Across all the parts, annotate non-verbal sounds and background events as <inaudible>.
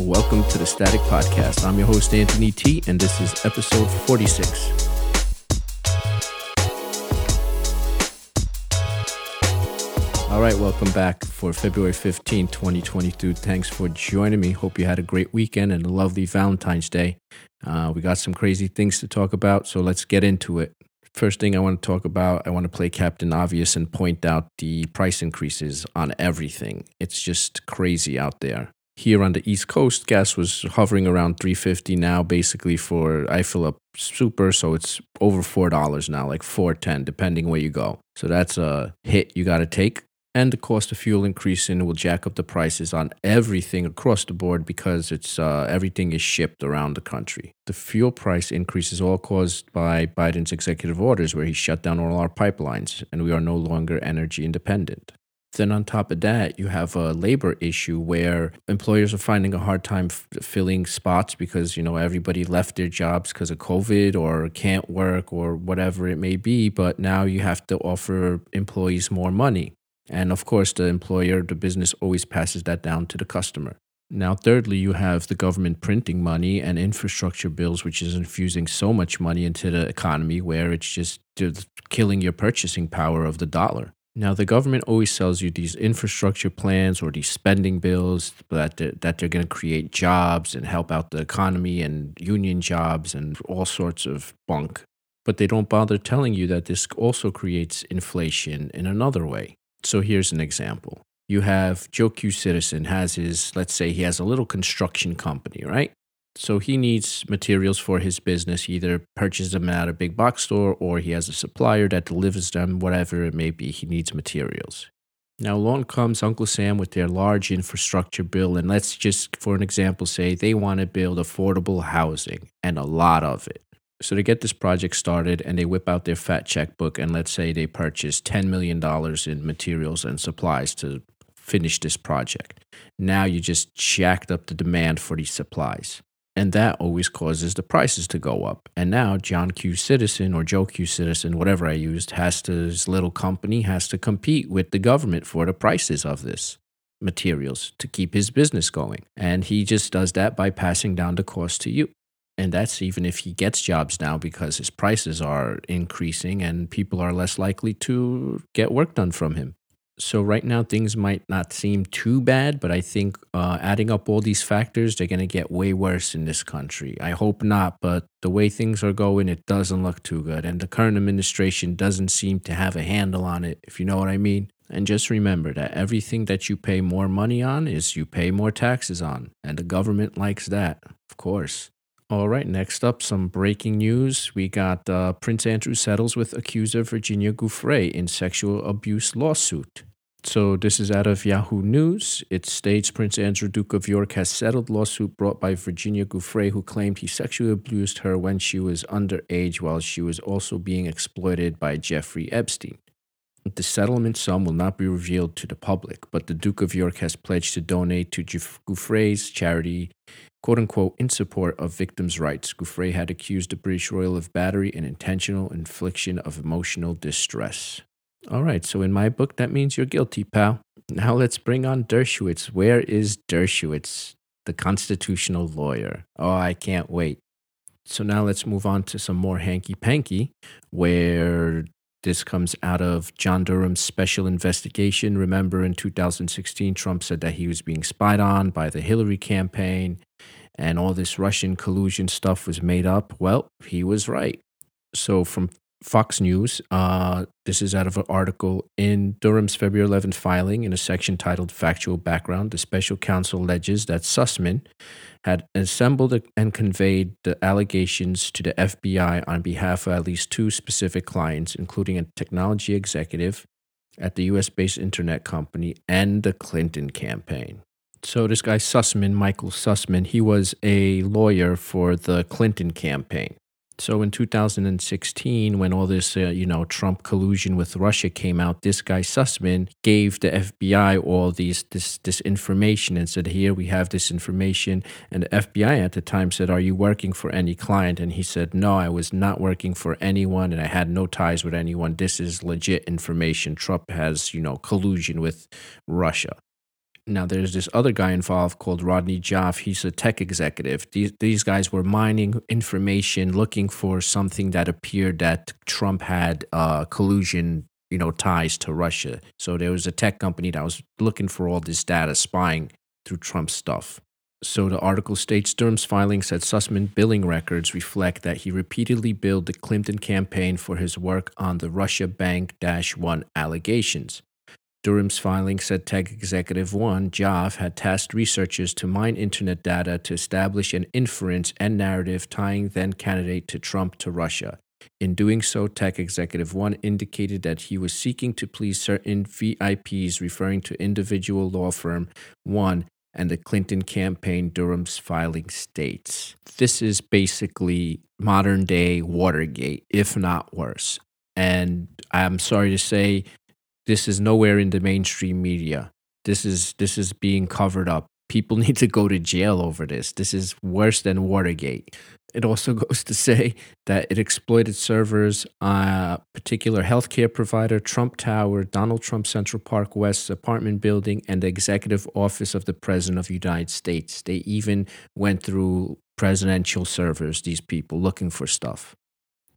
Welcome to the Static Podcast. I'm your host, Anthony T, and this is episode 46. All right, welcome back for February 15, 2022. Thanks for joining me. Hope you had a great weekend and a lovely Valentine's Day. Uh, we got some crazy things to talk about, so let's get into it. First thing I want to talk about, I want to play Captain Obvious and point out the price increases on everything. It's just crazy out there. Here on the East Coast, gas was hovering around 350 now basically for I fill up super so it's over $4 now, like 410 depending where you go. So that's a hit you got to take and the cost of fuel increasing will jack up the prices on everything across the board because it's uh, everything is shipped around the country. The fuel price increase is all caused by Biden's executive orders, where he shut down all our pipelines, and we are no longer energy independent. Then, on top of that, you have a labor issue where employers are finding a hard time f- filling spots because, you know, everybody left their jobs because of COVID or can't work or whatever it may be. But now you have to offer employees more money. And of course, the employer, the business always passes that down to the customer. Now, thirdly, you have the government printing money and infrastructure bills, which is infusing so much money into the economy where it's just killing your purchasing power of the dollar. Now, the government always sells you these infrastructure plans or these spending bills that they're, that they're going to create jobs and help out the economy and union jobs and all sorts of bunk. But they don't bother telling you that this also creates inflation in another way. So here's an example. You have Joe Q Citizen has his, let's say he has a little construction company, right? So he needs materials for his business. He either purchases them at a big box store or he has a supplier that delivers them, whatever it may be. He needs materials. Now, along comes Uncle Sam with their large infrastructure bill, and let's just, for an example, say they want to build affordable housing and a lot of it. So to get this project started and they whip out their fat checkbook and let's say they purchase $10 million in materials and supplies to finish this project. Now you just jacked up the demand for these supplies. And that always causes the prices to go up. And now John Q Citizen or Joe Q Citizen, whatever I used, has to his little company has to compete with the government for the prices of this materials to keep his business going. And he just does that by passing down the cost to you. And that's even if he gets jobs now because his prices are increasing and people are less likely to get work done from him. So, right now, things might not seem too bad, but I think uh, adding up all these factors, they're to get way worse in this country. I hope not, but the way things are going, it doesn't look too good. And the current administration doesn't seem to have a handle on it, if you know what I mean. And just remember that everything that you pay more money on is you pay more taxes on. And the government likes that, of course. All right, next up, some breaking news. We got uh, Prince Andrew settles with accuser Virginia Giuffre in sexual abuse lawsuit. So this is out of Yahoo News. It states Prince Andrew, Duke of York, has settled lawsuit brought by Virginia Giuffre, who claimed he sexually abused her when she was underage, while she was also being exploited by Jeffrey Epstein. The settlement sum will not be revealed to the public, but the Duke of York has pledged to donate to Giuffre's charity quote unquote, in support of victims' rights. Giuffre had accused the British royal of battery and intentional infliction of emotional distress. All right, so in my book, that means you're guilty, pal. Now let's bring on Dershowitz. Where is Dershowitz, the constitutional lawyer? Oh, I can't wait. So now let's move on to some more hanky panky, where this comes out of John Durham's special investigation. Remember, in 2016, Trump said that he was being spied on by the Hillary campaign and all this Russian collusion stuff was made up. Well, he was right. So, from Fox News, uh, this is out of an article in Durham's February 11th filing in a section titled Factual Background. The special counsel alleges that Sussman had assembled and conveyed the allegations to the FBI on behalf of at least two specific clients, including a technology executive at the US based internet company and the Clinton campaign. So this guy Sussman, Michael Sussman, he was a lawyer for the Clinton campaign. So in 2016, when all this, uh, you know, Trump collusion with Russia came out, this guy Sussman gave the FBI all these this this information and said, "Here we have this information." And the FBI at the time said, "Are you working for any client?" And he said, "No, I was not working for anyone, and I had no ties with anyone. This is legit information. Trump has, you know, collusion with Russia." Now, there's this other guy involved called Rodney Joffe. He's a tech executive. These, these guys were mining information, looking for something that appeared that Trump had uh, collusion, you know, ties to Russia. So there was a tech company that was looking for all this data, spying through Trump's stuff. So the article states Durham's filing said Sussman billing records reflect that he repeatedly billed the Clinton campaign for his work on the Russia Bank 1 allegations. Durham's filing said Tech Executive 1, Joffe, had tasked researchers to mine internet data to establish an inference and narrative tying then candidate to Trump to Russia. In doing so, Tech Executive 1 indicated that he was seeking to please certain VIPs, referring to individual law firm 1 and the Clinton campaign, Durham's filing states. This is basically modern day Watergate, if not worse. And I'm sorry to say, this is nowhere in the mainstream media. This is this is being covered up. People <laughs> need to go to jail over this. This is worse than Watergate. It also <laughs> goes to say that it exploited servers a particular healthcare provider, Trump Tower, Donald Trump Central Park West apartment building, and the executive office of the President of the United States. They even went through presidential servers, these people, looking for stuff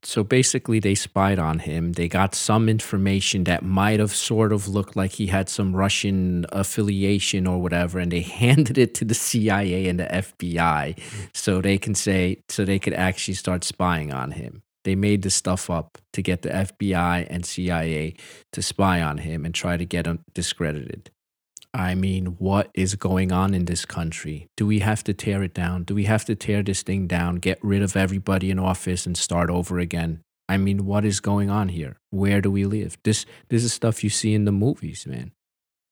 so basically they spied on him. They got some information that might have sort of looked like he had some russian affiliation or whatever and they <laughs> handed it to the cia and the fbi so they can say so they could actually start spying on him. They made the stuff up to get the fbi and cia to spy on him and try to get him discredited I mean, what is going on in this country? Do we have to tear it down? Do we have to tear this thing down, get rid of everybody in office and start over again? I mean, what is going on here? Where do we live? This this is stuff you see in the movies, man.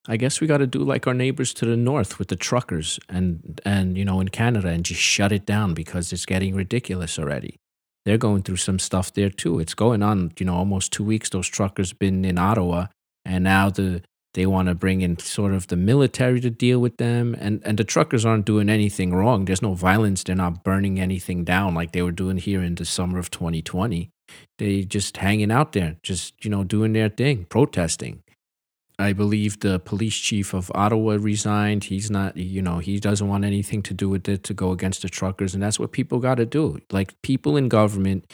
I guess we got to do like our neighbors to the north with the truckers and and you know in Canada and just shut it down because it's getting ridiculous already. They're going through some stuff there too. It's going on, you know, almost 2 weeks those truckers been in Ottawa and now the they want to bring in sort of the military to deal with them. And, and the truckers aren't doing anything wrong. There's no violence. They're not burning anything down like they were doing here in the summer of 2020. They just hanging out there, just, you know, doing their thing, protesting. I believe the police chief of Ottawa resigned. He's not, you know, he doesn't want anything to do with it to go against the truckers. And that's what people got to do. Like people in government,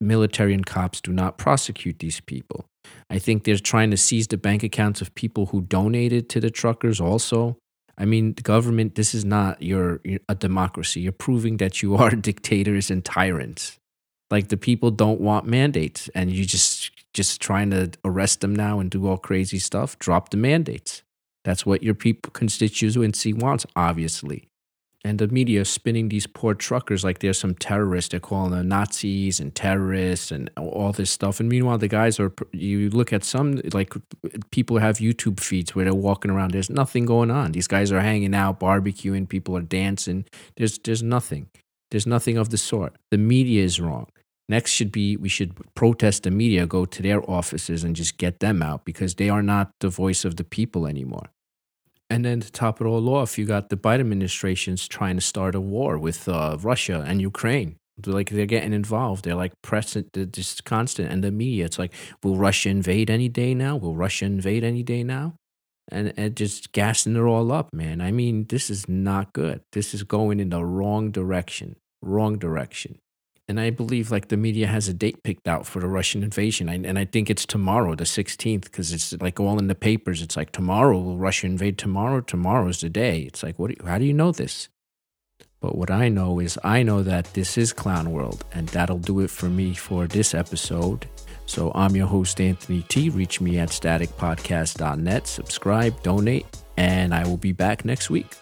military, and cops do not prosecute these people. I think they're trying to seize the bank accounts of people who donated to the truckers also. I mean, the government, this is not your, a democracy. You're proving that you are <laughs> dictators and tyrants. Like the people don't want mandates and you just just trying to arrest them now and do all crazy stuff. Drop the mandates. That's what your people constituency wants, obviously and the media is spinning these poor truckers like they're some terrorists. They're calling them Nazis and terrorists and all this stuff. And meanwhile, the guys are, you look at some, like people have YouTube feeds where they're walking around. There's nothing going on. These guys are hanging out, barbecuing, people are dancing. There's, there's nothing. There's nothing of the sort. The media is wrong. Next should be we should protest the media, go to their offices and just get them out because they are not the voice of the people anymore. And then to top it all off, you got the Biden administration's trying to start a war with uh, Russia and Ukraine. Like they're getting involved. They're like present, they're just constant. And the media, it's like, will Russia invade any day now? Will Russia invade any day now? And, and just gassing it all up, man. I mean, this is not good. This is going in the wrong direction. Wrong direction and I believe like the media has a date picked out for the Russian invasion, I, and I think it's tomorrow, the 16th, because it's like all in the papers. It's like tomorrow will Russia invade tomorrow? Tomorrow is the day. It's like what? Do you, how do you know this? But what I know is I know that this is Clown World, and that'll do it for me for this episode. So I'm your host Anthony T. Reach me at staticpodcast.net. Subscribe, donate, and I will be back next week.